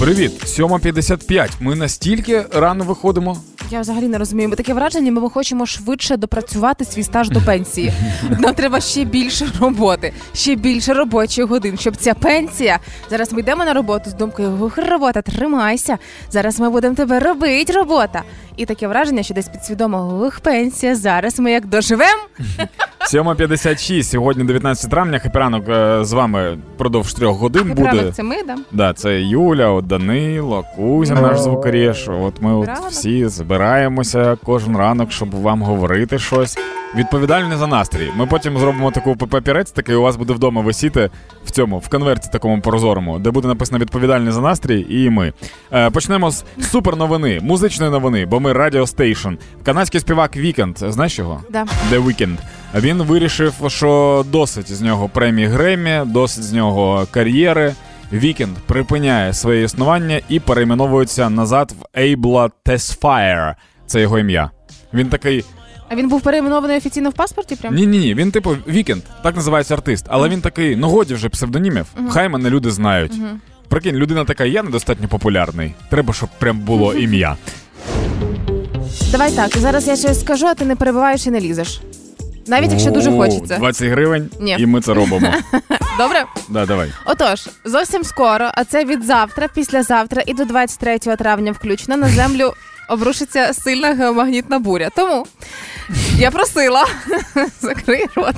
Привіт, 7.55. Ми настільки рано виходимо. Я взагалі не розумію. Ми Таке враження, ми хочемо швидше допрацювати свій стаж до пенсії. Нам треба ще більше роботи, ще більше робочих годин, щоб ця пенсія. Зараз ми йдемо на роботу з думкою, ух, робота, тримайся. Зараз ми будемо тебе робити, робота. І таке враження, що десь підсвідомо, ух, пенсія. Зараз ми як доживемо. 7.56, сьогодні 19 травня. Хепіранок е, з вами продовж трьох годин Правда, буде. це ми, да? Да, це Юля, от Данило, Кузя, наш звукоріж. От ми от всі збираємося кожен ранок, щоб вам говорити щось. Відповідальні за настрій. Ми потім зробимо таку папірець, такий у вас буде вдома висіти в цьому, в конверті такому прозорому, де буде написано відповідальний за настрій, і ми. Е, почнемо з супер новини, музичної новини, бо ми Radio Station. Канадський співак Вікенд. Знаєш його? Да. The Weeknd. Він вирішив, що досить з нього премії Греммі, досить з нього кар'єри. Вікенд припиняє своє існування і перейменовується назад в Abel Tesfaye. Це його ім'я. Він такий. А він був перейменований офіційно в паспорті? Прям? Ні, ні, ні. Він типу Вікенд, так називається артист. Але він такий, ну годі вже псевдонімів. Хай мене люди знають. Прикинь, людина така, я недостатньо популярний. Треба, щоб прям було ім'я. Давай так, зараз я щось скажу, а ти не перебиваєш і не лізеш. Навіть якщо дуже О, хочеться. 20 гривень, Ні. і ми це робимо. Добре? Да, давай. Отож, зовсім скоро, а це від завтра, післязавтра і до 23 травня включно на землю обрушиться сильна геомагнітна буря. Тому я просила закрий рот.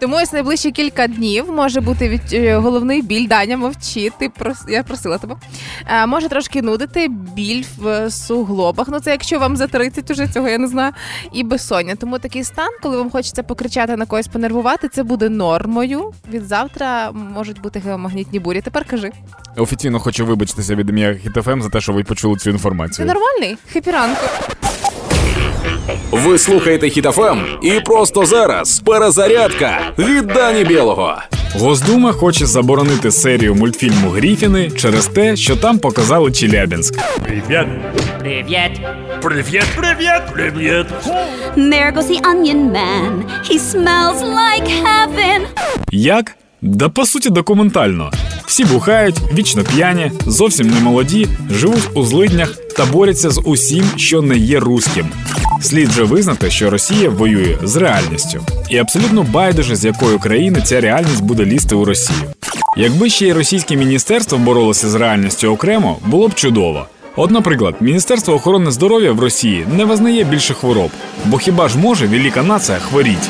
Тому ось найближчі кілька днів може бути від е, головний біль. Даня мовчи. Ти прос... я просила тебе. Е, може трошки нудити біль в е, суглобах. Ну це якщо вам за 30 уже цього я не знаю. І безсоння. Тому такий стан, коли вам хочеться покричати на когось, понервувати, це буде нормою. Від завтра можуть бути геомагнітні бурі. Тепер кажи. Офіційно хочу вибачитися від ім'я HitFM за те, що ви почули цю Ти нормальний? Хепі ранку. Ви слухаєте Хітофем і просто зараз перезарядка від Дані Білого. Госдума хоче заборонити серію мультфільму Гріфіни через те, що там показали Челябінськ. Привет. Привет. Привет, привет, привет. There goes the onion man. He smells like heaven. Як? Да по суті документально. Всі бухають, вічно п'яні, зовсім не молоді, живуть у злиднях та борються з усім, що не є руським. Слід же визнати, що Росія воює з реальністю, і абсолютно байдуже, з якої країни ця реальність буде лізти у Росію. Якби ще й російське міністерство боролося з реальністю окремо, було б чудово. От, наприклад, Міністерство охорони здоров'я в Росії не визнає більше хвороб, бо хіба ж може велика нація хворіть?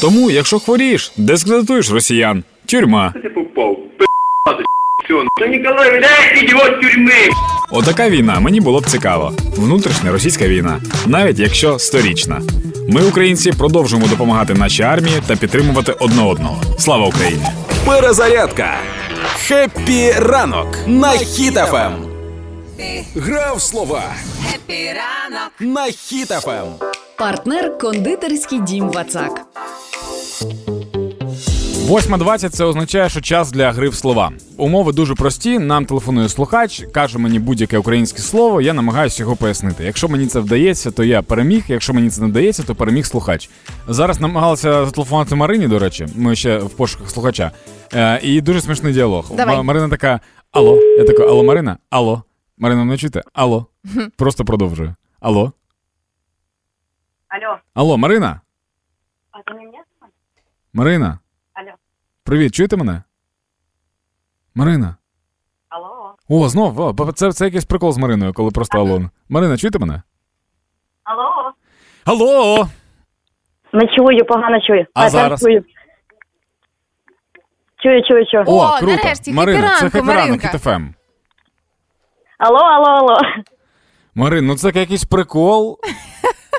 Тому, якщо хворієш, дискредитуєш росіян, тюрма. ты попал? Пи***ды, все. Да Николай, блядь, идиот тюрьмы! Отака війна мені було б цікаво. Внутрішня російська війна, навіть якщо сторічна. Ми, українці, продовжуємо допомагати нашій армії та підтримувати одне одного. Слава Україні! Перезарядка. Хеппі ранок на Хіт FM. Гра в слова. Хеппі ранок на Хіт FM. Партнер кондитерський дім Вацак. 8.20 це означає, що час для гри в слова. Умови дуже прості. Нам телефонує слухач, каже мені будь-яке українське слово. Я намагаюся його пояснити. Якщо мені це вдається, то я переміг. Якщо мені це не вдається, то переміг слухач. Зараз намагалася зателефонувати Марині. До речі, ми ще в пошуках слухача. Е, і дуже смішний діалог. Давай. Марина така: Алло, я така, алло, Марина, алло. Марина, не чуєте? Алло. Просто продовжую. Алло. Алло, Алло, Марина. а ты на меня? Марина. Алло. Привіт, чуєте мене? Марина. Алло, О, знов, о, це, це якийсь прикол з Мариною, коли просто Алон. Марина, чуєте мене? алло. Алло! Не чую, погано чую. А тепер зараз? Чую. Чую, чую, чую. О, О, круто. нарешті, Марина, це Хеппі ранок, Хеппі ранок, Маринка. Хіт FM. Алло, алло, алло. Марин, ну це якийсь прикол.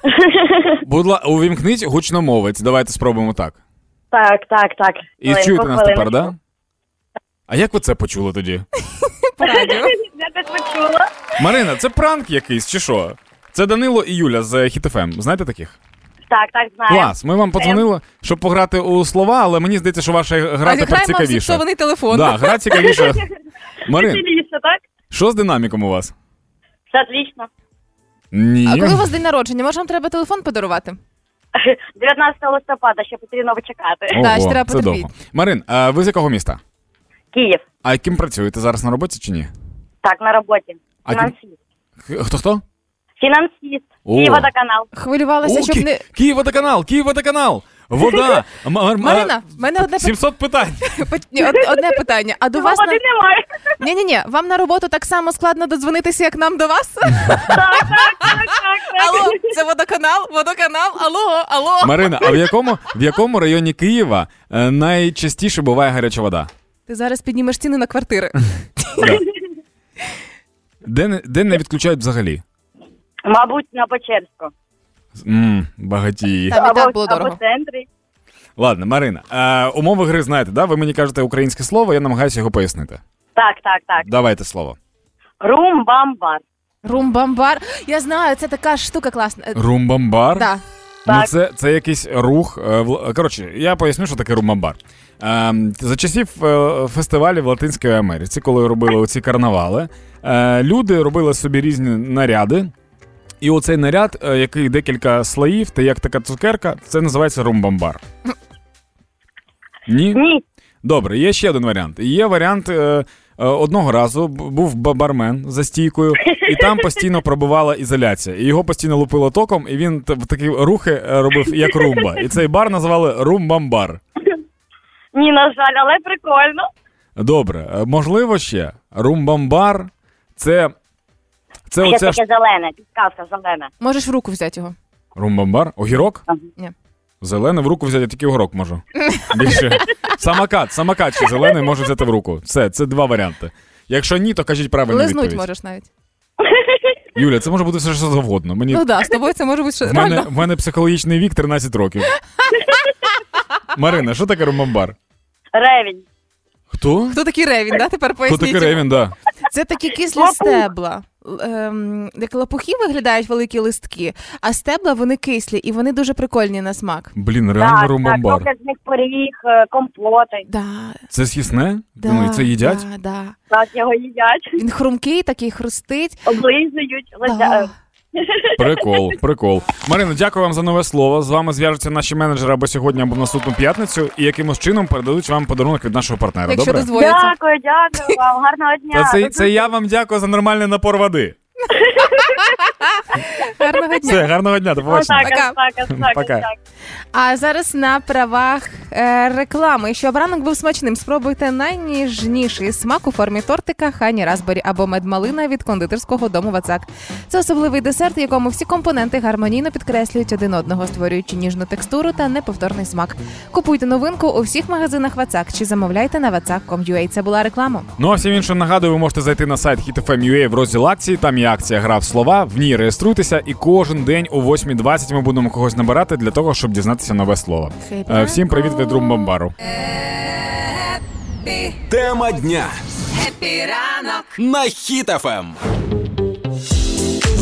Будь ласка, увімкніть гучномовець. Давайте спробуємо так. Так, так, так. І Хвилинку, чуєте нас тепер, хвилинку. да? А як ви це почули тоді? По радіо. Я так почула. Марина, це пранк якийсь чи що? Це Данило і Юля з Хіт.ФМ. Знаєте таких? Так, так, знаю. Клас. Ми вам подзвонили, щоб пограти у слова, але мені здається, що ваша гра тепер цікавіша. зіпсований телефон. Да, гра цікавіша. Марин, Веселіше, так? Що з динаміком у вас? Все отлично. Ні. А коли у вас день народження, може вам треба телефон подарувати? 19 листопада ще потрібно вичекати. Ого, Да, ще треба це потерпіти. довго. Марин, а ви з якого міста? Київ. А яким працюєте зараз на роботі чи ні? Так, на роботі. А ким- Фінансист. Хто хто? Фінансист. О. Київводоканал. Хвилювалася, О, щоб Ки- не. Київводоканал, Київводоканал! Вода! М- м- Марина, в мене одне 700 питань. ні, од- одне питання. А до вас Води на немає. ні, ні, ні, вам на роботу так само складно додзвонитися, як нам до вас? Так, так, так, так. Алло, це водоканал, водоканал, алло, алло. Марина, а в якому, в якому районі Києва е, найчастіше буває гаряча вода? Ти зараз піднімеш ціни на квартири. Да. Де, не- де не відключають взагалі? Мабуть, на Печерську. Мм, багатії. Там і так було або дорого. центрі. Ладно, Марина, е, умови гри знаєте, да? Ви мені кажете українське слово, я намагаюся його пояснити. Так, так, так. Давайте слово. Рум-бам-бар. Румбамбар. Я знаю, це така штука класна. Е, Румбамбар? Да. Ну, Так. це, це якийсь рух. е, Коротше, я поясню, що таке румбамбар. Ем, За часів е, фестивалів в Латинській Америці, коли робили оці карнавали, е, люди робили собі різні наряди. І оцей наряд, е, який декілька слоїв, та як така цукерка, це називається румбамбар. Ні? Ні. Добре, є ще один варіант. Є варіант. Е, е, одного разу був ба- бармен за стійкою, і там постійно пробувала ізоляція. І його постійно лупило током, і він такі рухи е, робив як румба. І цей бар назвали румбамбар. Ні, на жаль, але прикольно. Добре, можливо ще. Румбамбар це. Це Ще оця ж... таке зелене, підказка зелена. Можеш в руку взяти його. Румбамбар? Огірок? Ні. Зелене в руку взяти, я тільки огірок можу. Більше. Самокат, самокат ще зелений може взяти в руку. Все, це два варіанти. Якщо ні, то кажіть правильну Лизнуть відповідь. можеш навіть. Юля, це може бути все що завгодно. Мені Ну да, з тобою це може бути що в мене, реально. в мене психологічний вік 13 років. Марина, що таке ромбамбар? Ревінь. Хто? Хто такий ревін, да? Тепер Хто поясніть. такий йому. ревін, да. Це такі кислі стебла. Ем, як лопухи виглядають великі листки, а стебла вони кислі і вони дуже прикольні на смак. Блін, реально Так, так, румбамбар. роблять з них пиріг, е, компоти. Да, Це с'їсне? да, Ну, і це їдять? Да, да. Так, його їдять, Він хрумкий, такий хрустить. облизують. Да. ледя- Прикол, прикол. Марина, дякую вам за нове слово. З вами зв'яжуться наші менеджери або сьогодні, або наступну п'ятницю, і якимось чином передадуть вам подарунок від нашого партнера. Якщо Добре? дозволяться. Дякую, дякую вам. Гарного дня. Та це, це я вам дякую за нормальний напор води. Гарного дня. Все, гарного дня, до побачення. Пока. Пока. А зараз на правах е, реклами. Щоб ранок був смачним, спробуйте найніжніший смак у формі тортика Хані Разбері або медмалина від кондитерського дому Вацак. Це особливий десерт, в якому всі компоненти гармонійно підкреслюють один одного, створюючи ніжну текстуру та неповторний смак. Купуйте новинку у всіх магазинах Вацак чи замовляйте на vatsak.com.ua. Це була реклама. Ну а всім іншим нагадую, ви можете зайти на сайт HitFM.ua в розділ акції. Там є акція Гра в слова. В ній реєструйтеся, і кожен день о 8.20 ми будемо когось набирати для того, щоб дізнатися нове слово. Е, Всім привіт від Румбамбару. Тема дня. На Ем.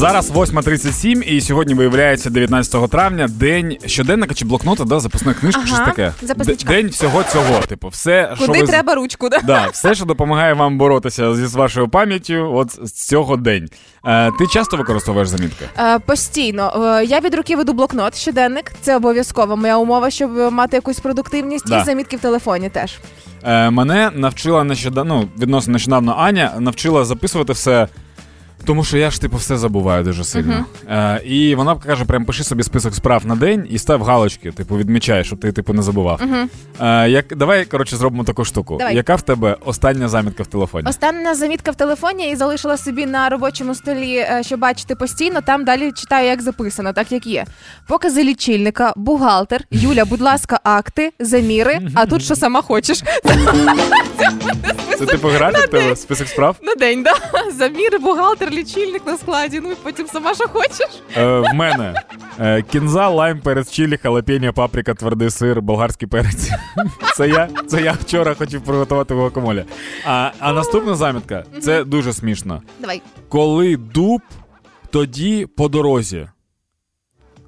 Зараз 8.37 і сьогодні виявляється 19 травня, день щоденника чи блокнота, да, записна книжка, Ага, щось таке. записничка. День всього цього. Типу, все, що Куди ви... треба ручку? Да? Да, все, що допомагає вам боротися зі з вашою пам'яттю, от з цього день. Е, ти часто використовуєш замітки? Е, постійно. Е, Я від руки веду блокнот, щоденник. Це обов'язково моя умова, щоб мати якусь продуктивність Да. і замітки в телефоні теж. Е, мене навчила нещодавно, ну, відносно нещодавно Аня, навчила записувати все. Тому що я ж типу все забуваю дуже сильно. Е, і вона каже: прям пиши собі список справ на день і став галочки, типу, відмічай, щоб ти типу не забував. Е, як, давай, коротше, зробимо таку штуку. Давай. Яка в тебе остання замітка в телефоні? Остання замітка в телефоні і залишила собі на робочому столі, е, що бачити постійно. Там далі читаю, як записано, так як є. Покази лічильника, бухгалтер, Юля, будь ласка, акти, заміри. А тут що сама хочеш Це типу графік тебе список справ? на день, да? Заміри, бухгалтер, лічильник на складі. Ну і потім сама що хочеш. Е, в мене е, кінза, лайм, перець чилі, халапеньо, паприка, твердий сир, болгарський перець. Це я, це я вчора хотів приготувати гуакамолі. А, а наступна замітка це дуже смішно. Давай. Коли дуб, тоді по дорозі.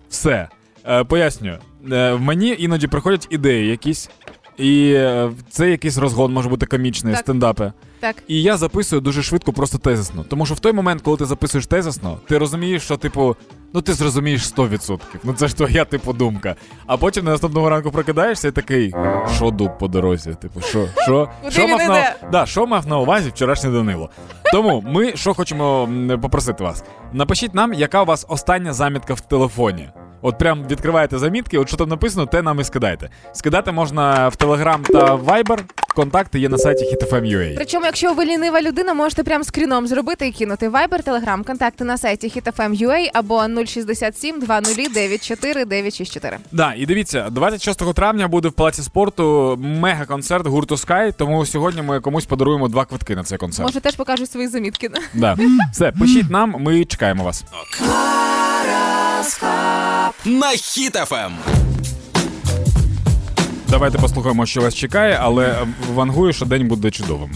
Все. Е, пояснюю. Е, в мені іноді приходять ідеї якісь. І е, це якийсь розгон може бути комічний, Так. стендапи. Так. І я записую дуже швидко, просто тезисно. Тому що в той момент, коли ти записуєш тезисно, ти розумієш, що, типу, Ну ти зрозумієш 100%. Ну це ж твоя типу думка. А потім на наступного ранку прокидаєшся і такий, що дуб по дорозі? Типу, що, що, що мав на да, що мав на увазі вчорашній Данило? Тому ми що хочемо попросити вас. Напишіть нам, яка у вас остання замітка в телефоні. От прям відкриваєте замітки, от що там написано, те нам і скидайте. Скидати можна в Telegram та Viber. Контакти є на сайті hitfm.ua. Причому, якщо ви лінива людина, можете прям скріном зробити і кинути Viber, Telegram, контакти на сайті hitfm.ua або 067 20 94 964. Да, і дивіться, 26 травня буде в палаці спорту мега-концерт гурту Sky, тому сьогодні ми комусь подаруємо два квитки на цей концерт. Може, теж покажуть свої замітки. Да. Все, пишіть нам, ми чекаємо вас. На Ем. Хіт-ФМ. Давайте послухаємо, що вас чекає, але вангую, що день буде чудовим.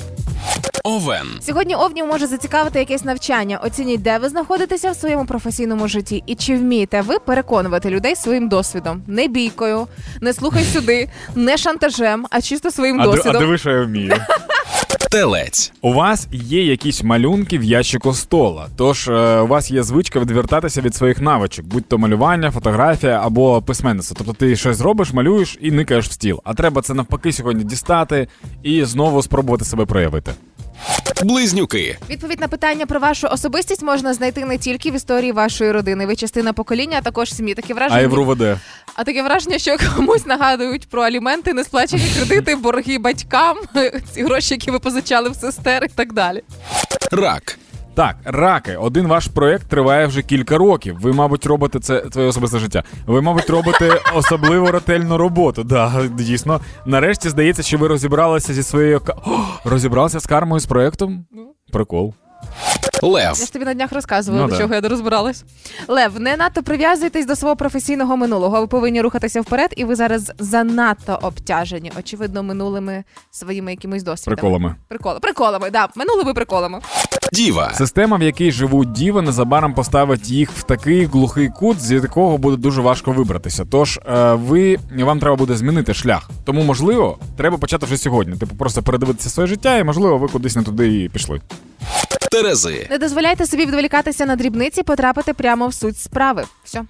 Овен. Сьогодні овнів може зацікавити якесь навчання. Оцініть, де ви знаходитеся в своєму професійному житті, і чи вмієте ви переконувати людей своїм досвідом, не бійкою, не слухай сюди, не шантажем, а чисто своїм А, ди- а досвідом. диви, що я вмію. Телець. У вас є якісь малюнки в ящику стола, тож е, у вас є звичка відвертатися від своїх навичок, будь то малювання, фотографія або письменництво. Тобто ти щось зробиш, малюєш і никаєш в стіл. А треба це навпаки сьогодні дістати і знову спробувати себе проявити. Близнюки. Відповідь на питання про вашу особистість можна знайти не тільки в історії вашої родини. Ви частина покоління, а також сім'ї. Таке враження, А євро а таке враження, що комусь нагадують про аліменти, несплачені кредити, борги батькам, ці гроші, які ви позичали в сестер і так далі. Рак. Так, раки, один ваш проект триває вже кілька років. Ви, мабуть, робите це твоє особисте життя. Ви, мабуть, робите особливо ретельну роботу. Да, дійсно. Нарешті здається, що ви розібралися зі своєю О, розібралися з кармою з проектом? Прикол. Я ж тобі на днях розказувала, Ну, до да. чого я не розбиралась. Лев, не надто прив'язуйтесь до свого професійного минулого. Ви повинні рухатися вперед, і ви зараз занадто обтяжені, очевидно, минулими своїми якимись досвідами. Приколами. Приколи. Приколами, да, минулими приколами. Діва. Система, в якій живуть діви, незабаром поставить їх в такий глухий кут, з якого буде дуже важко вибратися. Тож е, ви вам треба буде змінити шлях. Тому, можливо, треба почати вже сьогодні. Типу, просто передивитися своє життя, і можливо, ви кудись не туди і пішли. Терези. Не дозволяйте собі відволікатися на дрібниці, потрапити прямо в суть справи. Все.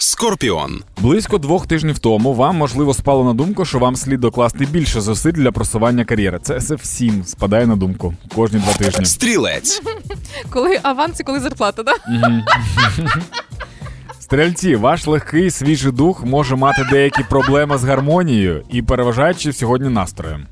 Скорпіон. Близько двох тижнів тому вам можливо спало на думку, що вам слід докласти більше зусиль для просування кар'єри. Це, це всім спадає на думку кожні два тижні. Стрілець. Коли аванс і коли зарплата, да? Стрільці, ваш легкий свіжий дух може мати деякі проблеми з гармонією і переважаючи сьогодні настроєм.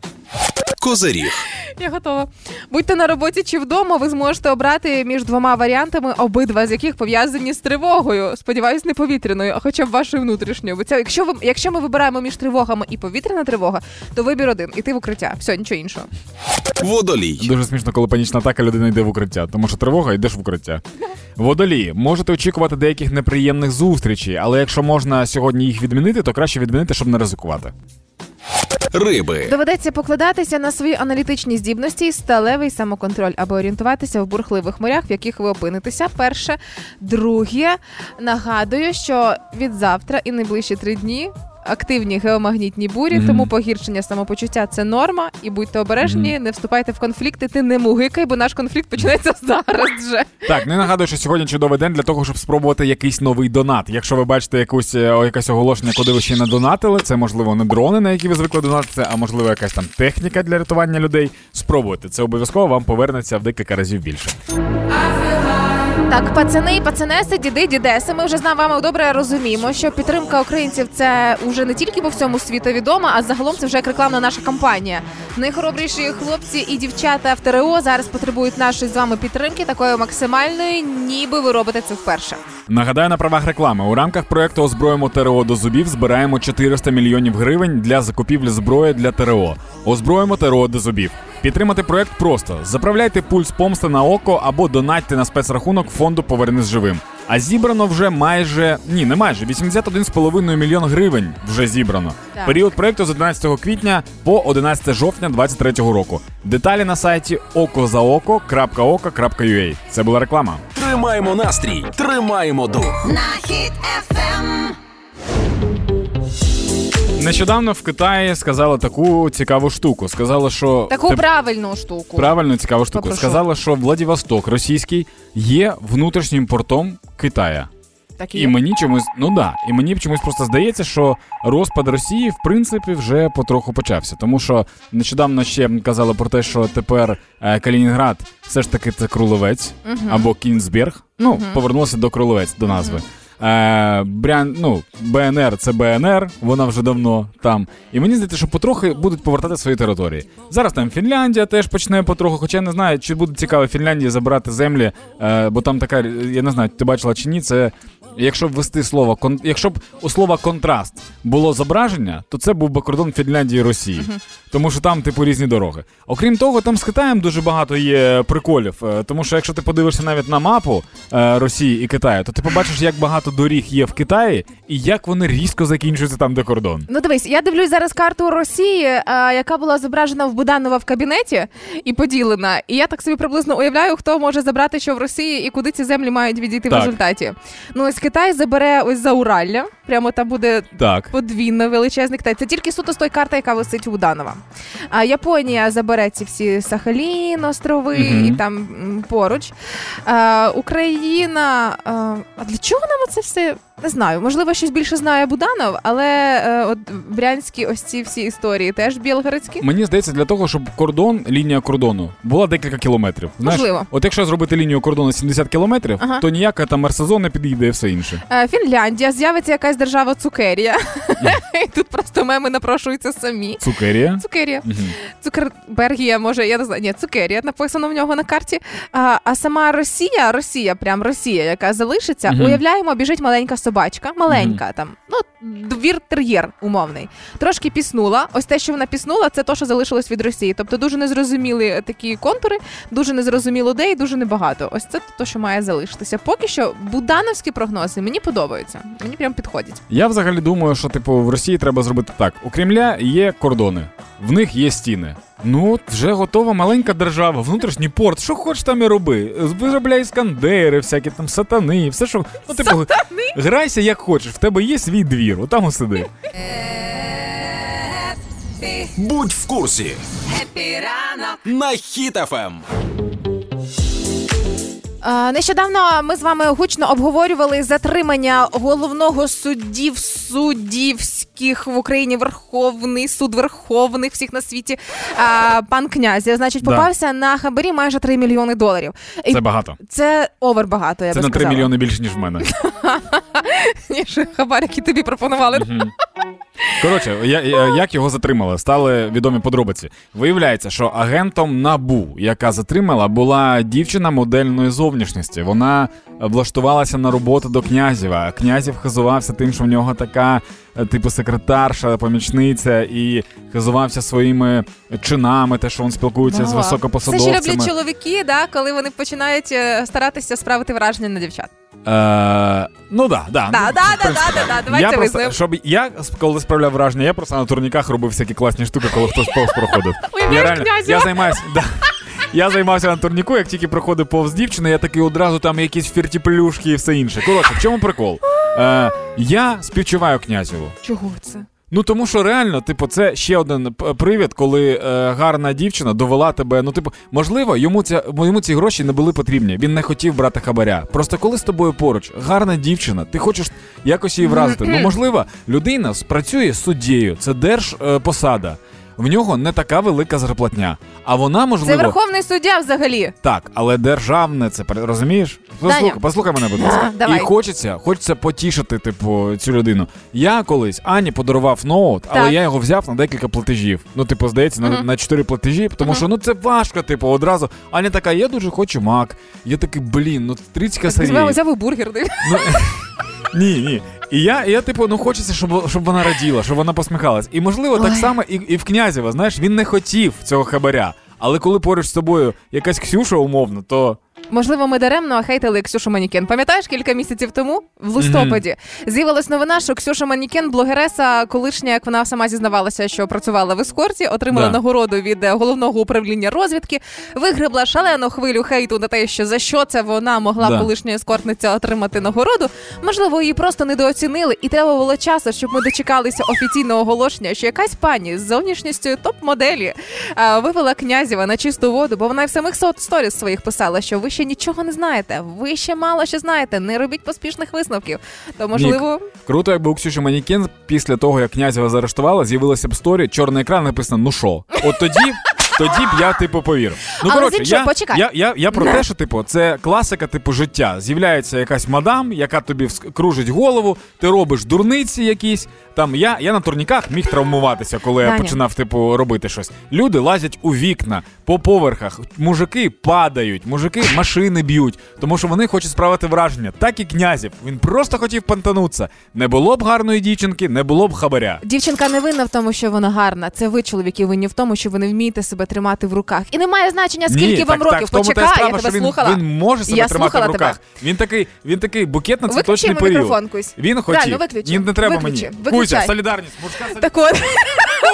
Козиріг. Я готова. Будьте на роботі чи вдома, ви зможете обрати між двома варіантами, обидва з яких пов'язані з тривогою. Сподіваюсь, не повітряною, а хоча б вашою внутрішньою. Бо це, якщо ви, якщо ми вибираємо між тривогами і повітряна тривога, то вибір один іти в укриття. Все, нічого іншого. Водолій. Дуже смішно, коли панічна атака людина йде в укриття, тому що тривога йдеш в укриття. Водолії, можете очікувати деяких неприємних зустрічей, але якщо можна сьогодні їх відмінити, то краще відмінити, щоб не ризикувати. Риби. Доведеться покладатися на свої аналітичні здібності і сталевий самоконтроль, аби орієнтуватися в бурхливих морях, в яких ви опинитеся. Перше, друге, нагадую, що від завтра і найближчі три дні. Активні геомагнітні бурі, Мгм. тому погіршення самопочуття це норма. І будьте обережні, не вступайте в конфлікти. Ти не мугикай, бо наш конфлікт почнеться зараз вже. Так, і нагадую, що сьогодні чудовий день для того, щоб спробувати якийсь новий донат. Якщо ви бачите якусь е, о, якесь оголошення, куди ви ще не донатили, це можливо не дрони, на які ви звикли донатити, а можливо якась там техніка для рятування людей. Спробуйте. Це обов'язково вам повернеться в декілька разів більше. Так, пацани і пацанеси, діди, дідеси. Ми вже з вами добре розуміємо, що підтримка українців це вже не тільки по всьому світу відома, а загалом це вже як рекламна наша кампанія. Найхоробріші хлопці і дівчата в ТРО зараз потребують нашої з вами підтримки, такої максимальної, ніби ви робите це вперше. Нагадаю на правах реклами. У рамках проекту Озброїмо ТРО до зубів збираємо 400 мільйонів гривень для закупівлі зброї для ТРО. Озброїмо ТРО до зубів. Підтримати проект просто заправляйте пульс помсти на око або донатьте на спецрахунок фонду Повернись живим. А зібрано вже майже ні, не майже 81,5 мільйон гривень вже зібрано. Так. Період проекту з 11 квітня по 11 жовтня 2023 року. Деталі на сайті okozaoko.oka.ua. Це була реклама. Тримаємо настрій. Тримаємо дух. На хід FM. Нещодавно в Китаї сказали таку цікаву штуку. Сказали, що Таку те- правильну штуку. правильно цікаву штуку. Попрошу. Сказали, що Владивосток російський є внутрішнім портом Китая. Так і І мені чомусь, ну да, і мені чомусь просто здається, що розпад Росії, в принципі, вже потроху почався. Тому що нещодавно ще казали про те, що тепер е, Калінінград все ж таки це Крулевець або Кінзберг. Ну, повернулося до Крулевець, до назви. Е, Брян, ну, БНР це БНР, вона вже давно там. І мені здається, що потрохи будуть повертати свої території. Зараз там Фінляндія теж почне потроху, хоча я не знаю, чи буде цікаво Фінляндії забирати землі, е, бо там така, я не знаю, ти бачила чи ні, це. Якщо б ввести слово кон- якщо б у слова контраст було зображення, то це був би кордон Фінляндії і Росії, тому що там типу різні дороги. Окрім того, там з Китаєм дуже багато є приколів. е, Тому що якщо ти подивишся навіть на мапу е, Росії і Китаю, то ти побачиш, як багато доріг є в Китаї і як вони різко закінчуються там, де кордон. Ну дивись, я дивлюсь зараз карту Росії, яка була зображена в Буданова в кабінеті і поділена. І я так собі приблизно уявляю, хто може забрати що в Росії і куди ці землі мають відійти Так. в результаті. Ну ось Китай забере ось за Уралля. Прямо там буде Так. подвійно величезний Китай. Це тільки суто з той карти, яка висить у Данова. А Японія забере ці всі Сахалін, острови угу. і там поруч. А, Україна. А, а для чого нам це все? Не знаю. Можливо, щось більше знає Буданов, але е, от брянські ось ці всі історії теж білгородські. Мені здається, для того, щоб кордон, лінія кордону була декілька кілометрів. Знаєш, Можливо. От якщо зробити лінію кордону 70 кілометрів, Ага. то ніяка там мерсезон не підійде і все інше. Е, Фінляндія, з'явиться якась держава Цукерія. І тут просто меми напрошуються самі. Цукерія. Цукерія. Цукербергія, може, я не знаю. Ні, Цукерія написано в нього на карті. А, а сама Росія, Росія, прям Росія, яка залишиться, уявляємо, біжить маленька собачка, маленька там, ну, двір тер'єр умовний. Трошки піснула. Ось те, що вона піснула, це то, що залишилось від Росії. Тобто дуже незрозумілі такі контури, дуже незрозуміло де і дуже небагато. Ось це то, що має залишитися. Поки що будановські прогнози мені подобаються. Мені прям підходять. Я взагалі думаю, що типу в Росії треба зробити так: у Кремля є кордони, в них є стіни. Ну, от вже готова маленька держава, внутрішній порт. Що хочеш там і роби. Виробляй скандери, всякі там сатани, все що. Ну, типу, грайся як хочеш, в тебе є свій двір, отам і сиди. Будь в курсі. На Ем. Хіт-ФМ. Е, Нещодавно ми з вами гучно обговорювали затримання головного суддів суддівських в Україні Верховний суд Верховний всіх на світі. е, Пан князя, значить, Да. попався на хабарі майже 3 мільйони доларів. І Це багато. Це овер багато. Я Це би на 3 сказала. мільйони більше, ніж в мене. ніж хабар, який тобі пропонували. Коротше, я, як його затримали, стали відомі подробиці. Виявляється, що агентом набу, яка затримала, була дівчина модельної зовнішності. Вона влаштувалася на роботу до князєва. Князів хизувався тим, що в нього така, типу, секретарша, помічниця, і хизувався своїми чинами, те, що він спілкується з Ага. Це ще високопосадовцями. люблять чоловіки, да, коли вони починають е, старатися справити враження на дівчат. Е, ну да, да. Да, ну, да, да, да, да, да, давайте я просто, визнаємо. щоб я коли справляв враження, я просто на турніках робив всякі класні штуки, коли хтось повз проходив. Я реально, я займаюся. Да. Я займався на турніку, як тільки проходив повз дівчини, я такий одразу там якісь фіртіплюшки і все інше. Коротше, в чому прикол? Е, я співчуваю князеву. Чого це? Ну тому що реально, типу, це ще один привід, коли е, гарна дівчина довела тебе. Ну, типу, можливо, йому ця йому ці гроші не були потрібні. Він не хотів брати хабаря. Просто коли з тобою поруч гарна дівчина, ти хочеш якось її вразити. Ну можливо, людина спрацює суддєю, це держпосада. Е. В нього не така велика зарплатня. А вона Це верховний суддя взагалі. так, але державне це розумієш? Послухай, Даня. послухай мене, будь ласка. Давай. І хочеться, хочеться потішити, типу, цю людину. Я колись Ані подарував ноут, але Так. я його взяв на декілька платежів. Ну, типу, здається, на, на 4 платежі, тому що ну це важко, типу, одразу. Аня така, я дуже хочу мак. Я такий, блін, ну 30 Візьмемо, косарів. взяв і бургер. Ну, ні, ні. І я, і я, типу, ну хочеться, щоб, щоб вона раділа, щоб вона посміхалась. І можливо, так само і, і в князєва, знаєш, він не хотів цього хабаря. Але коли поруч з тобою якась Ксюша умовно, то Можливо, ми даремно хейтили Ксюшу Манікен. Пам'ятаєш, кілька місяців тому в листопаді з'явилась новина, що Ксюша Манікен, блогереса, колишня, як вона сама зізнавалася, що працювала в ескорті, отримала Да. нагороду від е, головного управління розвідки, вигребла шалену хвилю хейту на те, що за що це вона могла Да. колишня ескортниця отримати нагороду. Можливо, її просто недооцінили, і треба було часу, щоб ми дочекалися офіційного оголошення, що якась пані з зовнішністю топ-моделі е, вивела князєва на чисту воду, бо вона й в самих сторіс своїх писала, що вище ще нічого не знаєте. Ви ще мало що знаєте. Не робіть поспішних висновків. То можливо, Круто, якби у Ксюші Манікен після того, як князева заарештувала, з'явилася б сторі, чорний екран написано ну шо. От тоді. Тоді б я типу повірив. Ну Але коротше, з іншого, я, почекай. я, я, я про те, що типу, це класика типу життя. З'являється якась мадам, яка тобі вс- кружить голову, ти робиш дурниці якісь. Там я, я на турніках міг травмуватися, коли я Даня. починав типу робити щось. Люди лазять у вікна по поверхах, мужики падають, мужики машини б'ють, тому що вони хочуть справити враження. Так і Князєв. Він просто хотів пантанутися. Не було б гарної дівчинки, не було б хабаря. Дівчинка не винна в тому, що вона гарна. Це ви, чоловіки, винні в тому, що ви не вмієте себе тримати в руках. І немає значення, скільки Ні, вам так, років. Так, в тому та й Почекай, справа, я що тебе він, слухала. Він може себе Я тримати в слухала руках. тебе. Він такий, він такий букет на Виключи цвіточний йому період. мікрофон, Кусь. Він хотів. Реально, виключи. Ні, не треба Виключи. мені. Виключай. Кузя, солідарність, мужська солідарність. Так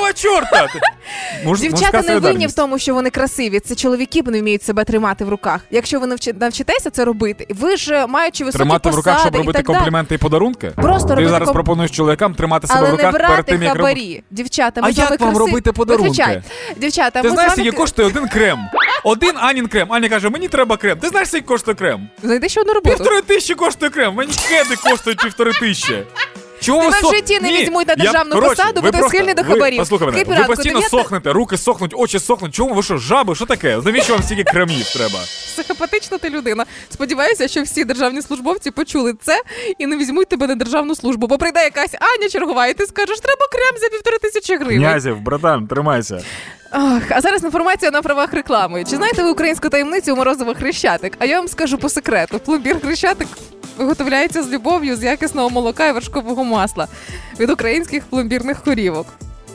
от, чорта? Ти- Муж, дівчата мужська не винні в солідарність. тому, що вони красиві. Це чоловіки не вміють себе тримати в руках. Якщо ви навчи- навчитеся це робити, ви ж маючи високі Тримати в руках, щоб і робити так далі. компліменти і подарунки? Просто Ти робити зараз ком- пропонуєш чоловікам тримати себе Але в не руках перед брати тим, як робити. хабарі. Дівчата, ми А з вами як вам красиві. робити подарунки? Виключай. Дівчата, Ти ми знаєш, скільки коштує один крем? Один Анін крем. Аня каже, мені треба крем. Ти знаєш, скільки коштує крем? Знайди ще одну роботу. Півтори тисячі коштує крем. Мені кеди коштують півтори тисячі. Чого Тебе ви в со- житті не Ні, візьмуть на я- державну коротше, посаду, ви бо ти просто- схильний до ви- хабарів. Послухай мене, ви постійно сохнете, руки сохнуть, очі сохнуть. Чому ви що, жаби? Що таке? Навіщо вам стільки кремів треба? Психопатична ти людина. Сподіваюся, що всі державні службовці почули це і не візьмуть тебе на державну службу. Бо прийде якась Аня чергова, і ти скажеш, треба крем за півтори тисячі гривень. Князів, братан, тримайся. Ах, а зараз інформація на правах реклами. Чи знаєте ви українську таємницю морозова хрещатик? А я вам скажу по секрету: пломбір хрещатик виготовляється з любов'ю з якісного молока і вершкового масла від українських пломбірних корівок.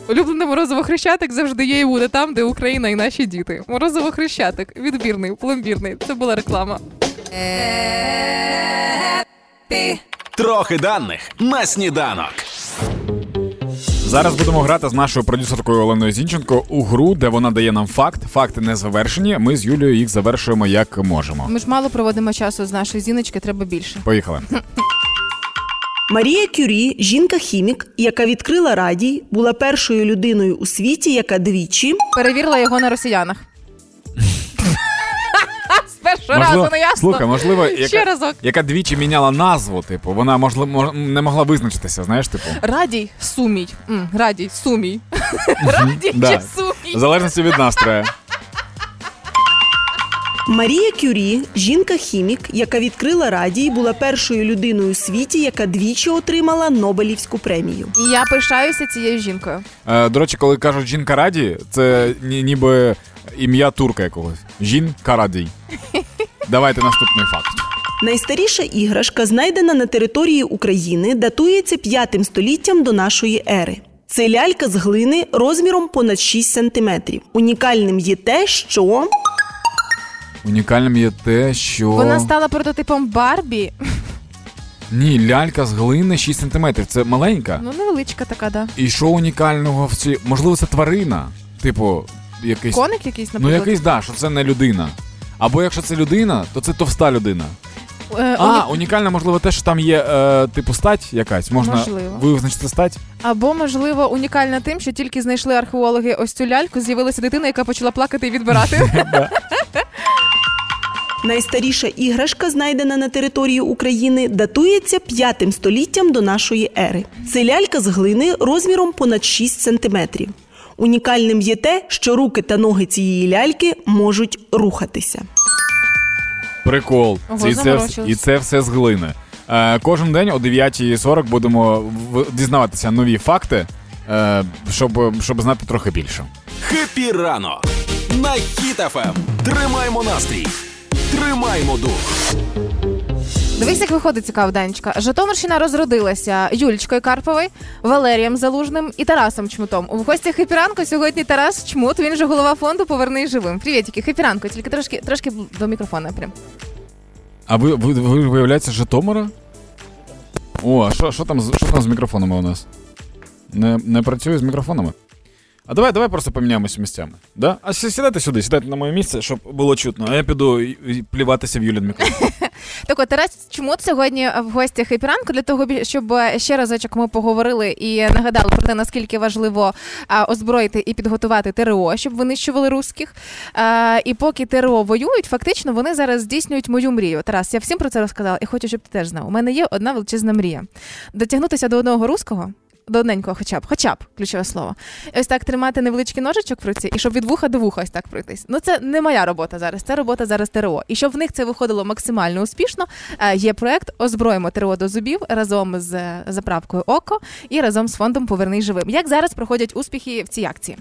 Улюблене морозиво хрещатик завжди є і буде там, де Україна і наші діти. Морозиво хрещатик, відбірний, пломбірний. Це була реклама. Трохи даних на сніданок. Зараз будемо грати з нашою продюсеркою Оленою Зінченко у гру, де вона дає нам факт. Факти не завершені. Ми з Юлією їх завершуємо як можемо. Ми ж мало проводимо часу з нашої зіночки, треба більше. Поїхали. Марія Кюрі, жінка-хімік, яка відкрила радій, була першою людиною у світі, яка двічі Перевірила його на росіянах. Першого разу не ясно. слухай, можливо, Ще яка, разок. яка двічі міняла назву, типу, вона можливо мож- не могла визначитися, знаєш, типу. Радій сумій. М, радій сумій. Радій Да. чи сумій. В залежності від настрою. Марія Кюрі, жінка-хімік, яка відкрила радій, була першою людиною у світі, яка двічі отримала Нобелівську премію. І я пишаюся цією жінкою. Е, до речі, коли кажуть жінка раді, це ні, ніби ім'я турка якогось. Жінка радій. Давайте наступний факт. Найстаріша іграшка, знайдена на території України, датується п'ятим століттям до нашої ери. Це лялька з глини розміром понад 6 сантиметрів. Унікальним є те, що Унікальним є те, що. Вона стала прототипом Барбі. Ні, лялька з глини 6 см. Це маленька. Ну, невеличка така, да. І що унікального в цій. Можливо, це тварина. Типу, якийсь. Коник якийсь, Ну, якийсь, да, що це не людина. Або якщо це людина, то це товста людина. Е, А, уні- унікально, можливо, те, що там є, е, типу, стать якась. Можна Можливо. визначити стать. Або, можливо, унікальна тим, що тільки знайшли археологи ось цю ляльку, з'явилася дитина, яка почала плакати і відбирати. найстаріша іграшка, знайдена на території України, датується п'ятим століттям до нашої ери. Це лялька з глини розміром понад 6 сантиметрів. Унікальним є те, що руки та ноги цієї ляльки можуть рухатися. Прикол. Ого, Це, і, це, і це все з глини. Е, кожен день о 9.40 будемо в- дізнаватися нові факти, е, щоб, щоб знати трохи більше. Хепі ранок на Хіт-ФМ. Тримаймо настрій, тримаймо дух. Дивись, як виходить цікава Данечка. Житомирщина розродилася Юлічкою Карповою, Валерієм Залужним і Тарасом Чмутом. У гостях Хепіранку сьогодні Тарас Чмут. Він же голова фонду Поверни живим. Привітики, Хепіранку, тільки трошки трошки до мікрофона. Прям А ви, ви, ви виявляється, Житомира? О, а що, що, там, що там з мікрофонами у нас? Не, не працює з мікрофонами? А давай, давай просто поміняємося місцями. Да? А сі- сідайте сюди, сідайте на моє місце, щоб було чутно. А я піду пліватися в Юлін мікрофон. Так от Тарас Чмут сьогодні в гостях епіранку для того, щоб е, ще разочок ми поговорили і нагадали про те, наскільки важливо озброїти і підготувати ТРО, щоб винищували русських. І поки ТРО воюють, фактично вони зараз здійснюють мою мрію. Тарас, я всім про це розказала і хочу, щоб ти теж знав. У мене є одна величезна мрія: дотягнутися до одного руського. До одненького, хоча б, хоча б ключове слово. Ось так тримати невеличкий ножичок в руці, і щоб від вуха до вуха ось так пройтись. Ну це не моя робота зараз. Це робота зараз ТРО. І щоб в них це виходило максимально успішно, е, є проект Озброїмо ТРО до зубів разом з е, заправкою Око і разом з фондом Повернись живим. Як зараз проходять успіхи в цій акції?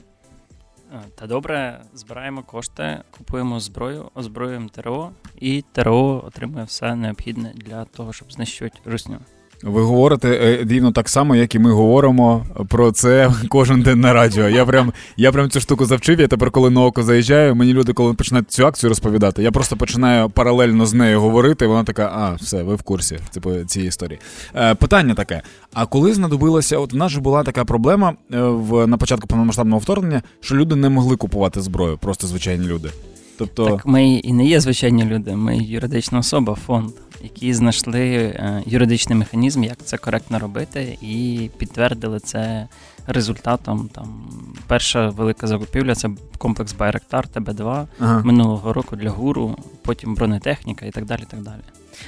Та добре, збираємо кошти, купуємо зброю, озброюємо ТРО, і ТРО отримує все необхідне для того, щоб знищувати русню. Ви говорите е, рівно так само, як і ми говоримо про це кожен день на радіо. Я прям, я прям цю штуку завчив. Я тепер, коли на око заїжджаю, мені люди, коли починають цю акцію розповідати, я просто починаю паралельно з нею говорити. Вона така, а, все, ви в курсі типу, цієї історії. Е, питання таке: а коли знадобилося, от в нас же була така проблема е, в на початку повномасштабного вторгнення, що люди не могли купувати зброю, просто звичайні люди. Тобто, Так ми і не є звичайні люди, ми юридична особа, фонд, які знайшли е, юридичний механізм, як це коректно робити, і підтвердили це результатом. Там перша велика закупівля це комплекс Байректар ТБ2 Ага. минулого року для гуру, потім бронетехніка і так далі. так далі.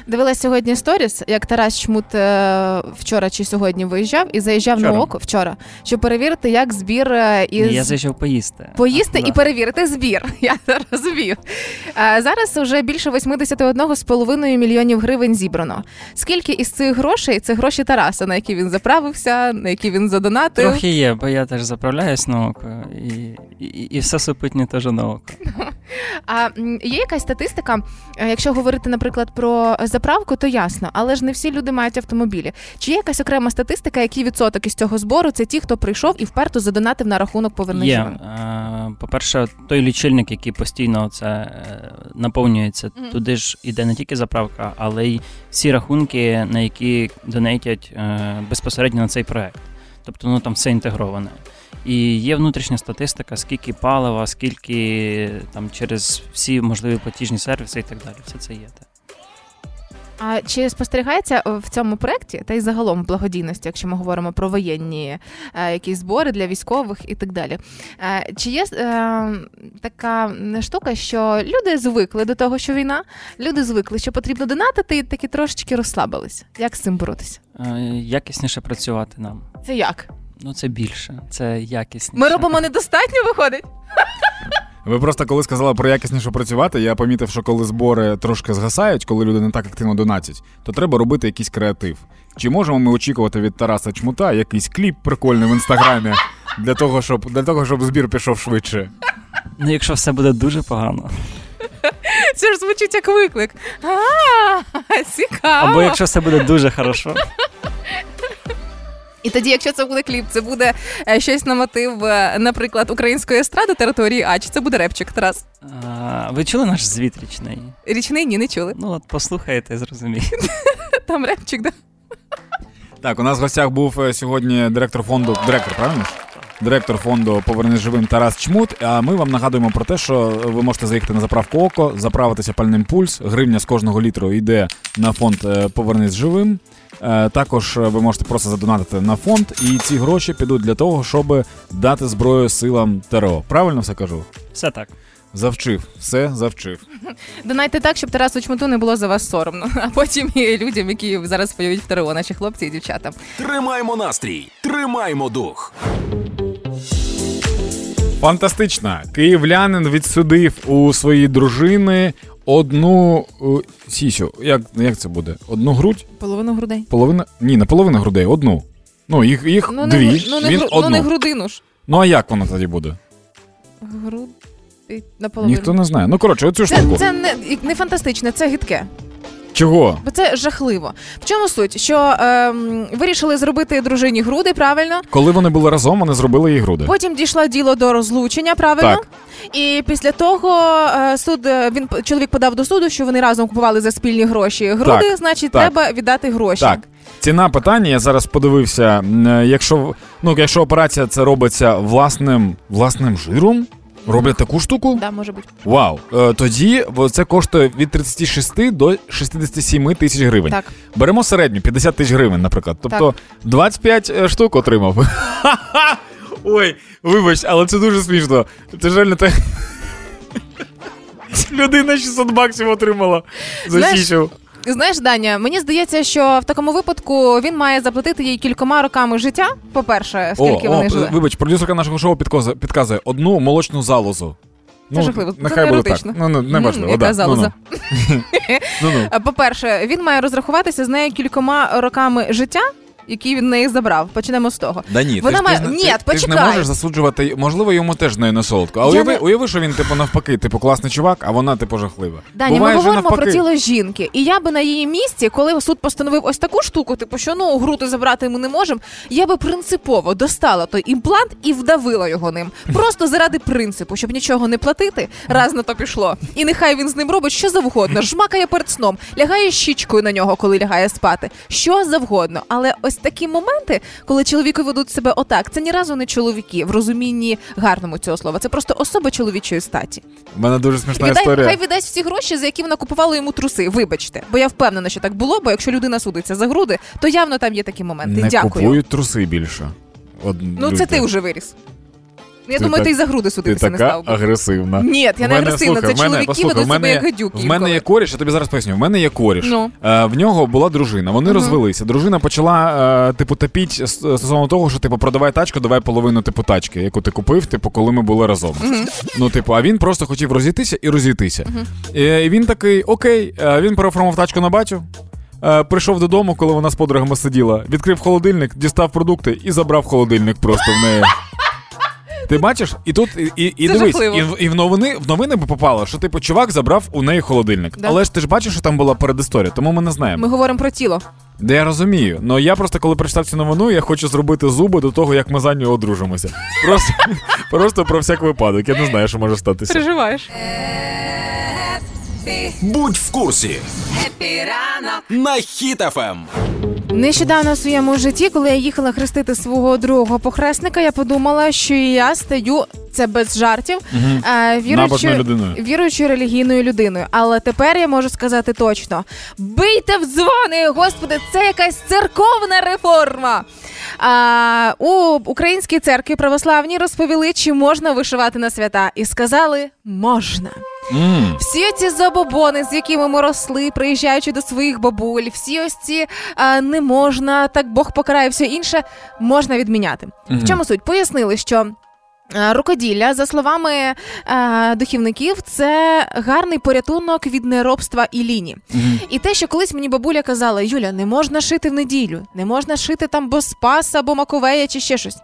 Дивилась сьогодні сторіс, як Тарас Чмут е, вчора чи сьогодні виїжджав і заїжджав Вчора. на око вчора, щоб перевірити, як збір е, із Я зайшов поїсти. Поїсти Да. і перевірити збір. Я розумію. Е, Зараз вже більше 81,5 мільйонів гривень зібрано. Скільки із цих грошей це гроші Тараса, на які він заправився, на які він задонатив? Трохи є, бо я теж заправляюсь на око, і, і, і все супутнє теж на око. А є якась статистика, е, якщо говорити, наприклад, про заправку, то ясно, але ж не всі люди мають автомобілі. Чи є якась окрема статистика, який відсоток із цього збору це ті, хто прийшов і вперто задонатив на рахунок повернення? Є. Е, По-перше, той лічильник, який постійно це е, наповнюється, Мгм. туди ж іде не тільки заправка, але й всі рахунки, на які донейтять е, безпосередньо на цей проект. Тобто ну там все інтегроване. І є внутрішня статистика, скільки палива, скільки там через всі можливі платіжні сервіси і так далі. Все це є. Так. А чи спостерігається е, в цьому проєкті, та й загалом в благодійності, якщо ми говоримо про воєнні е, якісь збори для військових і так далі? Е, чи є е, така штука, що люди звикли до того, що війна, люди звикли, що потрібно донатити, і таки трошечки розслабились? Як з цим боротися? Е, Якісніше працювати нам. Це як? Ну це більше, це якісніше. Ми робимо недостатньо, виходить? Ви просто коли сказали про якісніше працювати, я помітив, що коли збори трошки згасають, коли люди не так активно донатять, то треба робити якийсь креатив. Чи можемо ми очікувати від Тараса Чмута якийсь кліп прикольний в інстаграмі для того, щоб для того, щоб збір пішов швидше? Ну, якщо все буде дуже погано. Це ж звучить як виклик. А, цікаво. Або якщо все буде дуже хорошо. І тоді, якщо це буде кліп, це буде е, щось на мотив, е, наприклад, української естради території А, чи це буде репчик Тарас? А, ви чули наш звіт річний? Річний ні, не чули. Ну, от послухаєте зрозумієте. Там репчик, да. Так, у нас в гостях був е, сьогодні директор фонду. Директор, правильно? Директор фонду Повернись живим Тарас Чмут. А ми вам нагадуємо про те, що ви можете заїхати на заправку око, заправитися пальним пульс. Гривня з кожного літру йде на фонд е, Повернись живим. Е, Також ви можете просто задонатити на фонд, і ці гроші підуть для того, щоб дати зброю силам ТРО. Правильно все кажу? Все так. Завчив, все завчив. Донайте так, щоб Тарасу Чмуту не було за вас соромно, а потім і людям, які зараз воюють в ТРО, наші хлопці і дівчата. Тримаймо настрій, тримаймо дух. Фантастично. Київлянин відсудив у своїй дружини одну е, сісю. Як, як це буде? Одну грудь? Половину грудей. Половина? Ні, не половина грудей, одну. Ну, їх, їх Ну, дві. не, ну, не, він одну. ну, не грудину ж. Ну, а як воно тоді буде? Груди наполовину. Ніхто не знає. Ну, коротше, оцю Це, це не, не фантастичне, це гидке. Чого? Бо це жахливо. В чому суть? Що ем, вирішили зробити дружині груди, правильно? Коли вони були разом, вони зробили їй груди. Потім дійшло діло до розлучення, правильно? Так. І після того е, суд е, він чоловік подав до суду, що вони разом купували за спільні гроші груди, Так, значить, так. треба віддати гроші. Так. Ціна питання, я зараз подивився. е, Якщо, ну, якщо операція це робиться власним, власним жиром, Роблять таку штуку? Да, може бути. Вау. Е, тоді це коштує від 36 до 67 тисяч гривень. Так. Беремо середню 50 тисяч гривень, наприклад. Тобто 25 е, штук отримав. Ой, вибач, але це дуже смішно. Це реально так. Людина 600 баксів отримала за Знаєш, січу. Знаєш, Даня, мені здається, що в такому випадку він має заплатити їй кількома роками життя. По-перше, скільки О, вони о, жили. вибач, продюсерка нашого шоу підказує, підказує одну молочну залозу. Це жахливо. Це Нехай не буде так. Ну, ну, не важливо. яка да. залоза. Ну-ну. По-перше, він має розрахуватися з нею кількома роками життя, які він неї забрав. Почнемо з того. Да ні, Вона ти, має ти, ж ні, ти, ти ж не можеш засуджувати, можливо, йому теж не, не солодко. А уяви, не- уяви, що він, типу, навпаки, типу, класний чувак, а вона, типу, жахлива. Даня, Буває ми говоримо навпаки. про тіло жінки. І я би на її місці, коли суд постановив ось таку штуку, типу, що ну груди забрати ми не можемо, я би принципово достала той імплант і вдавила його ним. Просто заради принципу, щоб нічого не платити, раз на то пішло. І нехай він з ним робить що завгодно, жмакає перед сном, лягає щічкою на нього, коли лягає спати. Що завгодно. Але ось такі моменти, коли чоловіки ведуть себе отак, це ні разу не чоловіки в розумінні гарному цього слова. Це просто особа чоловічої статі. У мене дуже смішна Віддай, історія. хай віддасть всі гроші, за які вона купувала йому труси. Вибачте, бо я впевнена, що так було. Бо якщо людина судиться за груди, то явно там є такі моменти. не Дякую. купують труси більше. Од... Ну це ти вже виріс. Я думаю, так- ти й за груди Ти судитися не така став. би. агресивна. Ні, я не мене- агресивна. слухай, Це чоловіки послухай, ведуть себе як гадюки. В мене інколи. є коріш, я тобі зараз поясню. В мене є коріш. Ну. Е, в нього була дружина. Вони розвелися. Дружина почала, е, типу, тапіть с- стосовно того, що типу, продавай тачку, давай половину типу тачки, яку ти купив, типу, коли ми були разом. Ну, типу, а він просто хотів розійтися і розійтися. Е, І він такий, окей, Е, він переоформив тачку на батю. е, Прийшов додому, коли вона з подругами сиділа, відкрив холодильник, дістав продукти і забрав холодильник просто в неї. Ти бачиш, і тут і, і, Це дивись, жахливо. і, в- і в новини в новини би попало, що типу чувак забрав у неї холодильник. Да. Але ж ти ж бачиш, що там була передісторія, тому ми не знаємо. Ми говоримо про тіло. Да я розумію. Ну я просто коли прочитав цю новину, я хочу зробити зуби до того, як ми за нього одружимося. Просто, просто про всяк випадок. Я не знаю, що може статися. Переживаєш. Будь в курсі. На Ем. Хіт-ФМ. Нещодавно в своєму житті, коли я їхала хрестити свого другого похресника, я подумала, що я стаю це без жартів, е, віруючою, людиною. віруючою релігійною людиною. Але тепер я можу сказати точно: бийте в дзвони, господи, це якась церковна реформа. А, у українській церкві православній розповіли, чи можна вишивати на свята, і сказали можна. М. Всі ці забобони, з якими ми росли, приїжджаючи до своїх бабуль, всі ось ці а, не можна, так Бог покарає, все інше можна відміняти. В чому суть? Пояснили, що. А, Рукоділля, за словами е, духівників, це гарний порятунок від неробства і ліні. І те, що колись мені бабуля казала: Юля, не можна шити в неділю, не можна шити там бо спаса, або маковея чи ще щось.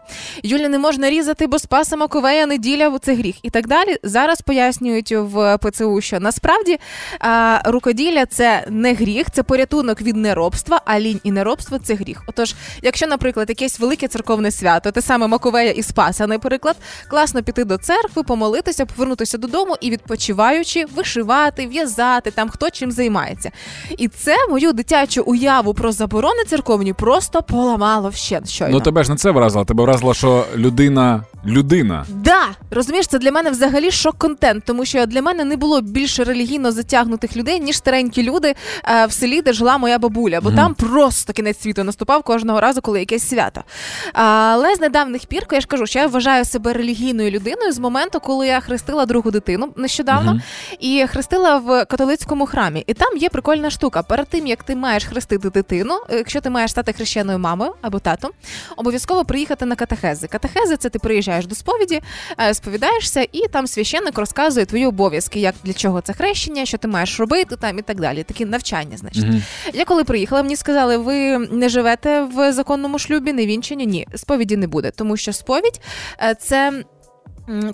Юля, не можна різати, бо спаса, маковея, неділя це гріх. І так далі. Зараз пояснюють в ПЦУ, що насправді а, рукоділля це не гріх, це порятунок від неробства, а лінь і неробство це гріх. Отож, якщо, наприклад, якесь велике церковне свято, те саме Маковея і Спаса, наприклад, класно піти до церкви, помолитися, повернутися додому і відпочиваючи, вишивати, в'язати там хто чим займається. І це мою дитячу уяву про заборони церковні просто поламало ще щойно. Ну тебе ж не це вразило, тебе вразило, що людина людина. Да, розумієш, це для мене взагалі шок-контент, тому що для мене не було більше релігійно затягнутих людей, ніж старенькі люди е, в селі, де жила моя бабуля, бо там просто кінець світу наступав кожного разу, коли якесь свято. Але з недавніх пір, я ж кажу, що я вважаю себе релігійною людиною з моменту, коли я хрестила другу дитину нещодавно і хрестила в католицькому храмі. І там є прикольна штука. Перед тим як ти маєш хрестити дитину, е, якщо ти маєш стати хрещеною мамою або татом, обов'язково приїхати на катехези. Катехези це ти приїжджаєш до сповіді, е, сповідаєшся, і там священник розказує твої обов'язки, як для чого це хрещення, що ти маєш робити там і так далі. Такі навчання, значить. Я коли приїхала, мені сказали, ви не живете в законному шлюбі, не вінчені? Ні, сповіді не буде, тому що сповідь е, це.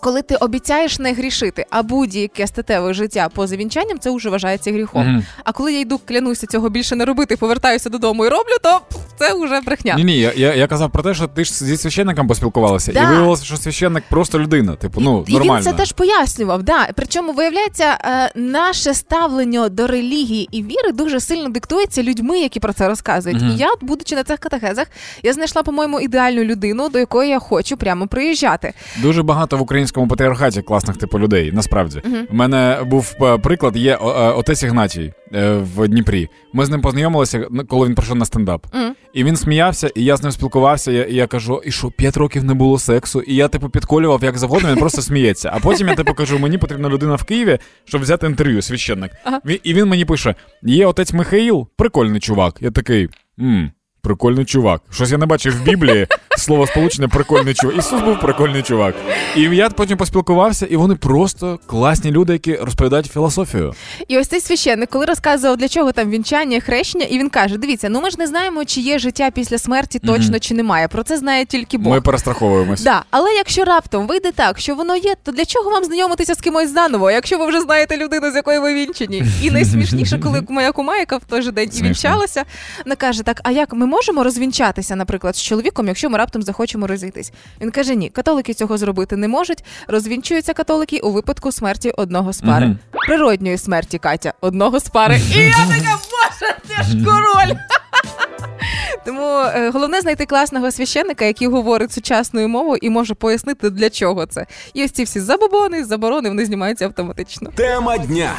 Коли ти обіцяєш не грішити, а будь-яке статеве життя поза вінчанням, це вже вважається гріхом. Мгм. А коли я йду, клянуся цього більше не робити, повертаюся додому і роблю, то це вже брехня. Ні, ні, я, я, я казав про те, що ти ж зі священником поспілкувалася, Да. і виявилося, що священник просто людина. Типу, ну І нормально. він це теж пояснював. Да. Причому виявляється, е, наше ставлення до релігії і віри дуже сильно диктується людьми, які про це розказують. Мгм. І я, будучи на цих катехезах, я знайшла, по-моєму, ідеальну людину, до якої я хочу прямо приїжджати. Дуже багато в українському патріархаті класних типу людей. Насправді у мене був е, приклад. Є е, отець Ігнатій е, в Дніпрі. Ми з ним познайомилися, коли він прийшов на стендап. Мгм. І він сміявся, і я з ним спілкувався. Я, і я кажу, і що п'ять років не було сексу. І я типу підколював як завгодно, він просто сміється. А потім я типу кажу, мені потрібна людина в Києві, щоб взяти інтерв'ю, священник. Він- І він мені пише: є отець Михаїл, прикольний чувак. Я такий. Мм, Прикольний чувак. Щось я не бачив в Біблії слово сполучення прикольний чувак. Ісус був прикольний чувак. І я потім поспілкувався, і вони просто класні люди, які розповідають філософію. І ось цей священник, коли розказував, для чого там вінчання, хрещення, і він каже: дивіться, ну ми ж не знаємо, чи є життя після смерті точно чи немає. Про це знає тільки Бог. Ми перестраховуємось. Да, але якщо раптом вийде так, що воно є, то для чого вам знайомитися з кимось заново, якщо ви вже знаєте людину, з якою ви вінчені? І найсмішніше, коли моя кума, яка в той же день і вінчалася, вона каже: Так, а як ми можемо розвінчатися, наприклад, з чоловіком, якщо ми раптом захочемо розійтись? Він каже: Ні, католики цього зробити не можуть. Розвінчуються католики у випадку смерті одного з пари. Мгм. Природньої смерті Катя, одного з пари. І я така, боже, це ж король. Тому е, головне знайти класного священника, який говорить сучасною мовою і може пояснити, для чого це. І ось ці всі забобони, заборони, вони знімаються автоматично. Тема дня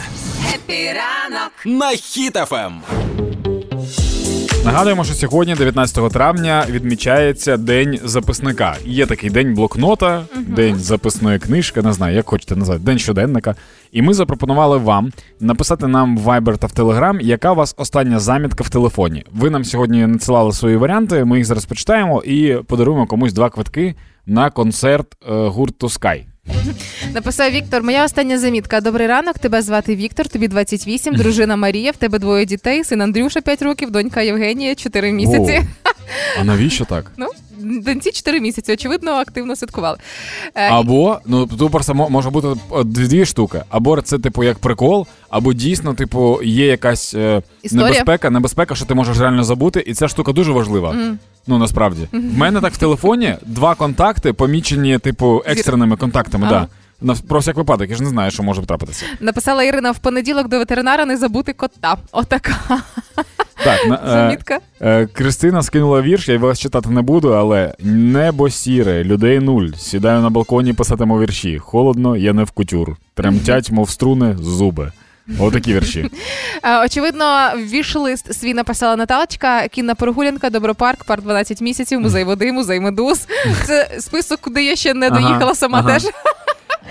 на Ем. Хіт-ФМ. Нагадуємо, що сьогодні, 19 травня, відмічається День записника. Є такий день блокнота, день записної книжки, не знаю, як хочете назвати, день щоденника. І ми запропонували вам написати нам в Viber та в Telegram, яка у вас остання замітка в телефоні. Ви нам сьогодні надсилали свої варіанти. Ми їх зараз почитаємо і подаруємо комусь два квитки на концерт е, гурту Sky. Написав Віктор, моя остання замітка. Добрий ранок, тебе звати Віктор, тобі 28, дружина Марія, в тебе двоє дітей, син Андрюша 5 років, донька Євгенія 4 місяці. А навіщо так? Ну, доньці 4 місяці, очевидно, активно святкували. Е, Або ну тут просто може бути е, дві штуки. Або це, типу, як прикол, або дійсно, типу, є якась е, небезпека, небезпека, що ти можеш реально забути, і ця штука дуже важлива. Mm. Ну насправді. В мене так в телефоні два контакти помічені, типу, екстреними контактами. Ага. Да. На про всяк випадок, я ж не знаю, що може трапитися. Написала Ірина в понеділок до ветеринара не забути кота. Отака Так, на, е, замітка. е, Кристина скинула вірш, я вас читати не буду, але небо сіре, людей нуль. Сідаю на балконі, писатиму вірші. Холодно, я не в кутюр. Тремтять, мов струни, зуби. Отакі вірші. Е, Очевидно, віш-лист свій написала Наталочка, кінна прогулянка, Добропарк, парк 12 місяців, музей води, музей медуз. Це список, куди я ще не Ага, доїхала сама ага. теж.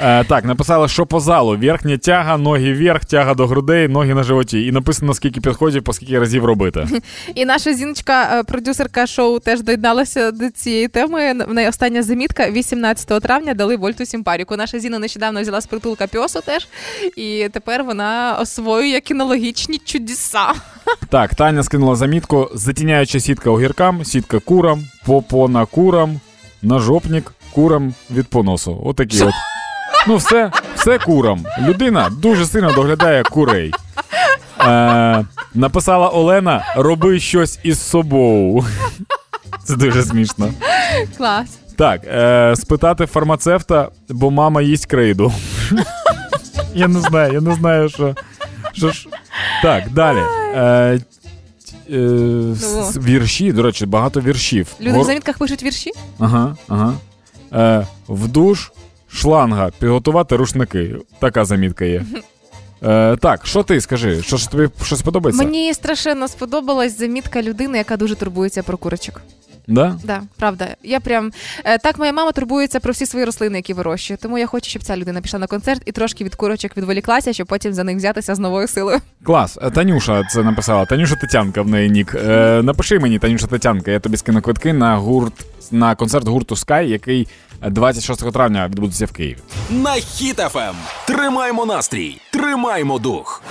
Е, так, написали, що по залу. Верхня тяга, ноги вверх, тяга до грудей, ноги на животі. І написано, скільки підходів, по скільки разів робити. І наша зіночка, е, продюсерка шоу, теж доєдналася до цієї теми. В неї остання замітка 18 травня дали вольту сімпаріку. Наша Зіна нещодавно взяла з притулка пьосу теж, і тепер вона освоює кінологічні чудеса. Так, Таня скинула замітку: затіняюча сітка огіркам, сітка курам, попона курам, нажопник курам від поносу. Отакі от. Ну, все, все курам. Людина дуже сильно доглядає курей. Е, написала Олена: роби щось із собою. Це дуже смішно. Клас. Так, е, спитати фармацевта, бо мама їсть крейду. Я не знаю, я не знаю, що. що ж. Так, далі. Е, е, с- вірші, до речі, багато віршів. Люди в замітках пишуть вірші. Ага, ага. Е, в душ, шланга, підготувати рушники. Така замітка є. Е, так, що ти скажи? Що ж тобі щось подобається? Мені страшенно сподобалась замітка людини, яка дуже турбується про курочок. Да? Да, правда. Я прям е, так моя мама турбується про всі свої рослини, які вирощує. Тому я хочу, щоб ця людина пішла на концерт і трошки від курочок відволіклася, щоб потім за них взятися з новою силою. Клас. Е, Танюша це написала. Танюша Тетянка в неї нік. Е, напиши мені, Танюша Тетянка, я тобі скину квитки на гурт на концерт гурту Sky, який 26 травня відбудеться в Києві. На Хіт-ФМ. Тримаймо настрій, тримаймо дух.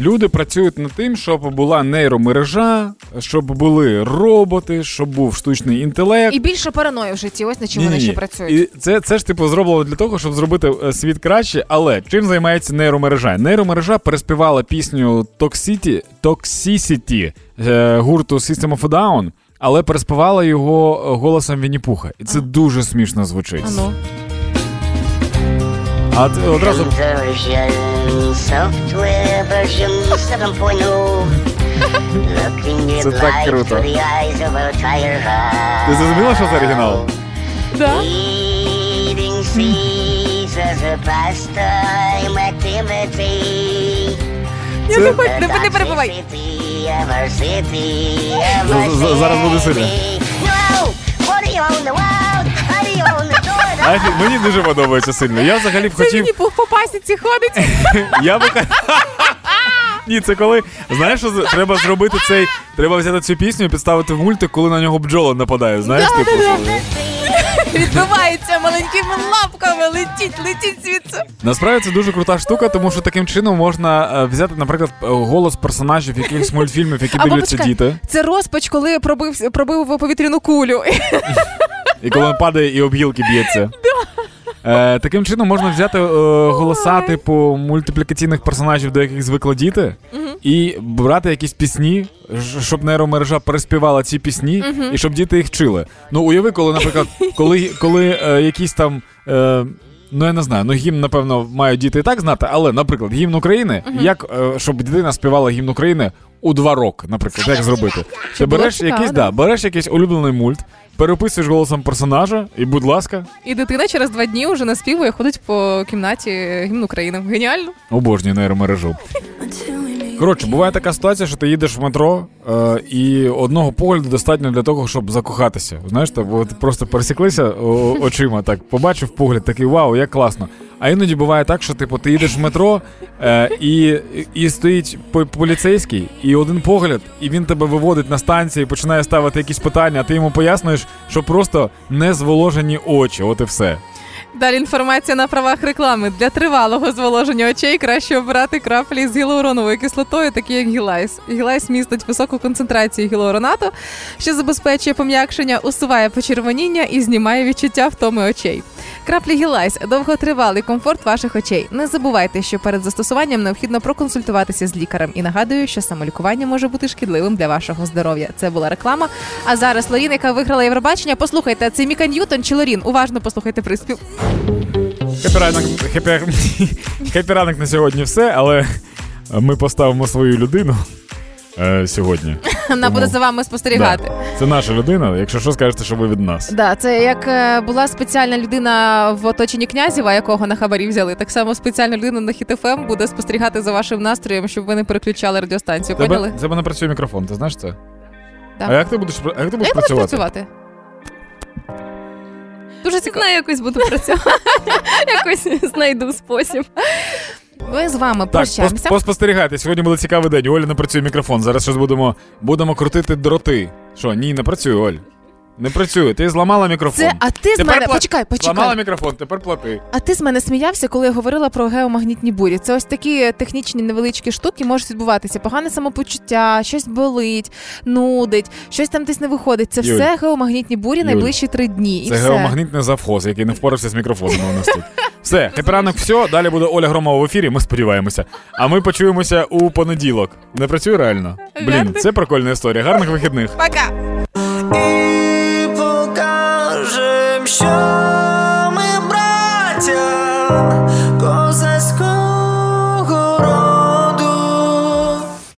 Люди працюють над тим, щоб була нейромережа, щоб були роботи, щоб був штучний інтелект. І більше параної в житті. Ось на чим вони ще працюють. І це, це ж типу зроблено для того, щоб зробити е, світ краще. Але чим займається нейромережа? Нейромережа переспівала пісню Toxicity, Toxicity е, гурту System of a Down, але переспівала його е, голосом Вінні-Пуха. І це дуже смішно звучить. А ну. А ти одразу Version, software version 7.0. Це так круто. Ти зрозуміла, що це оригінал? Да. Eating seeds as a pastime activity. Я не не, не перебувай. Зараз буде сильно. мені дуже подобається сильно. Я взагалі б хотів. мені по, пасіці ходить. Я би Ні, це коли. Знаєш, що треба зробити цей. Треба взяти цю пісню і підставити в мультик, коли на нього бджола нападає. Знаєш, типу. Відбивається маленькими лапками, летіть, летіть звідси. Насправді це дуже крута штука, тому що таким чином можна е, взяти, наприклад, е, голос персонажів якихось мультфільмів, які Або дивляться почекай, діти. Це розпач, коли пробив, пробив повітряну кулю. І коли він падає і об гілки б'ється. Е, таким чином можна взяти е, голоса, типу, мультиплікаційних персонажів, до яких звикли діти, і брати якісь пісні, ж- щоб нейромережа переспівала ці пісні, і щоб діти їх вчили. Ну, уяви, коли, наприклад, коли, коли е, якісь там. Е, Ну, я не знаю, ну гімн, напевно, мають діти і так знати, але, наприклад, гімн України, Мгм. як е, щоб дитина співала гімн України у два роки, наприклад, як зробити? Ти береш цікаво, якийсь, да. да, береш якийсь улюблений мульт, переписуєш голосом персонажа, і, будь ласка, І дитина через два дні вже наспівує, ходить по кімнаті гімн України. Геніально. обожнюю нейромережу. Коротше, буває така ситуація, що ти їдеш в метро, е, і одного погляду достатньо для того, щоб закохатися. Знаєш, так, от просто пересіклися очима, так побачив погляд, такий вау, як класно. А іноді буває так, що типу ти їдеш в метро, е, і, і стоїть по- поліцейський, і один погляд, і він тебе виводить на станції, починає ставити якісь питання, а ти йому пояснюєш, що просто не зволожені очі, от і все. Далі інформація на правах реклами. Для тривалого зволоження очей краще обирати краплі з гіалуроновою кислотою, такі як гілайс. Гілайс містить високу концентрацію гіалуронату, що забезпечує пом'якшення, усуває почервоніння і знімає відчуття втоми очей. Краплі Гілайс довготривалий комфорт ваших очей. Не забувайте, що перед застосуванням необхідно проконсультуватися з лікарем. І нагадую, що самолікування може бути шкідливим для вашого здоров'я. Це була реклама. А зараз Лорін, яка виграла Євробачення. Послухайте, це Міка Ньютон чи Лорін. Уважно послухайте приспів. Хепі ранок, хепі, хепі ранок на сьогодні все, але ми поставимо свою людину е, сьогодні. Вона буде за вами спостерігати. Да. Це наша людина, якщо що скажете, що ви від нас. Да, це як е, була спеціальна людина в оточенні князєва, якого на хабарі взяли. Так само спеціальна людина на Хіт FM буде спостерігати за вашим настроєм, щоб ви не переключали радіостанцію. Поняли? Тебе, тебе не працює мікрофон, ти знаєш це? Да. А як ти будеш, а як ти будеш Я працювати? працювати. Дуже цікаво. Знаю, якось буду працювати. Якось знайду спосіб. Ми з вами Так, прощаємося. пос- поспостерігайте. Сьогодні буде цікавий день. У Олі не працює мікрофон. Зараз щось будемо, будемо крутити дроти. Що, ні, не працює, Оль. Не працює. Ти зламала мікрофон. Це, а ти з мене. пла- Почекай, почекай. Зламала мікрофон, тепер плати. А ти з мене сміявся, коли я говорила про геомагнітні бурі. Це ось такі технічні невеличкі штуки можуть відбуватися. Погане самопочуття, щось болить, нудить, щось там десь не виходить. Це Юль. все геомагнітні бурі Юль. найближчі три дні. І Це все. геомагнітний завхоз, який не впорався з мікрофоном у нас тут. Все, хепіранок, все. Далі буде Оля Громова в ефірі. Ми сподіваємося. А ми почуємося у понеділок. Не працює реально. Блін, це прикольна історія. Гарних вихідних. Пока.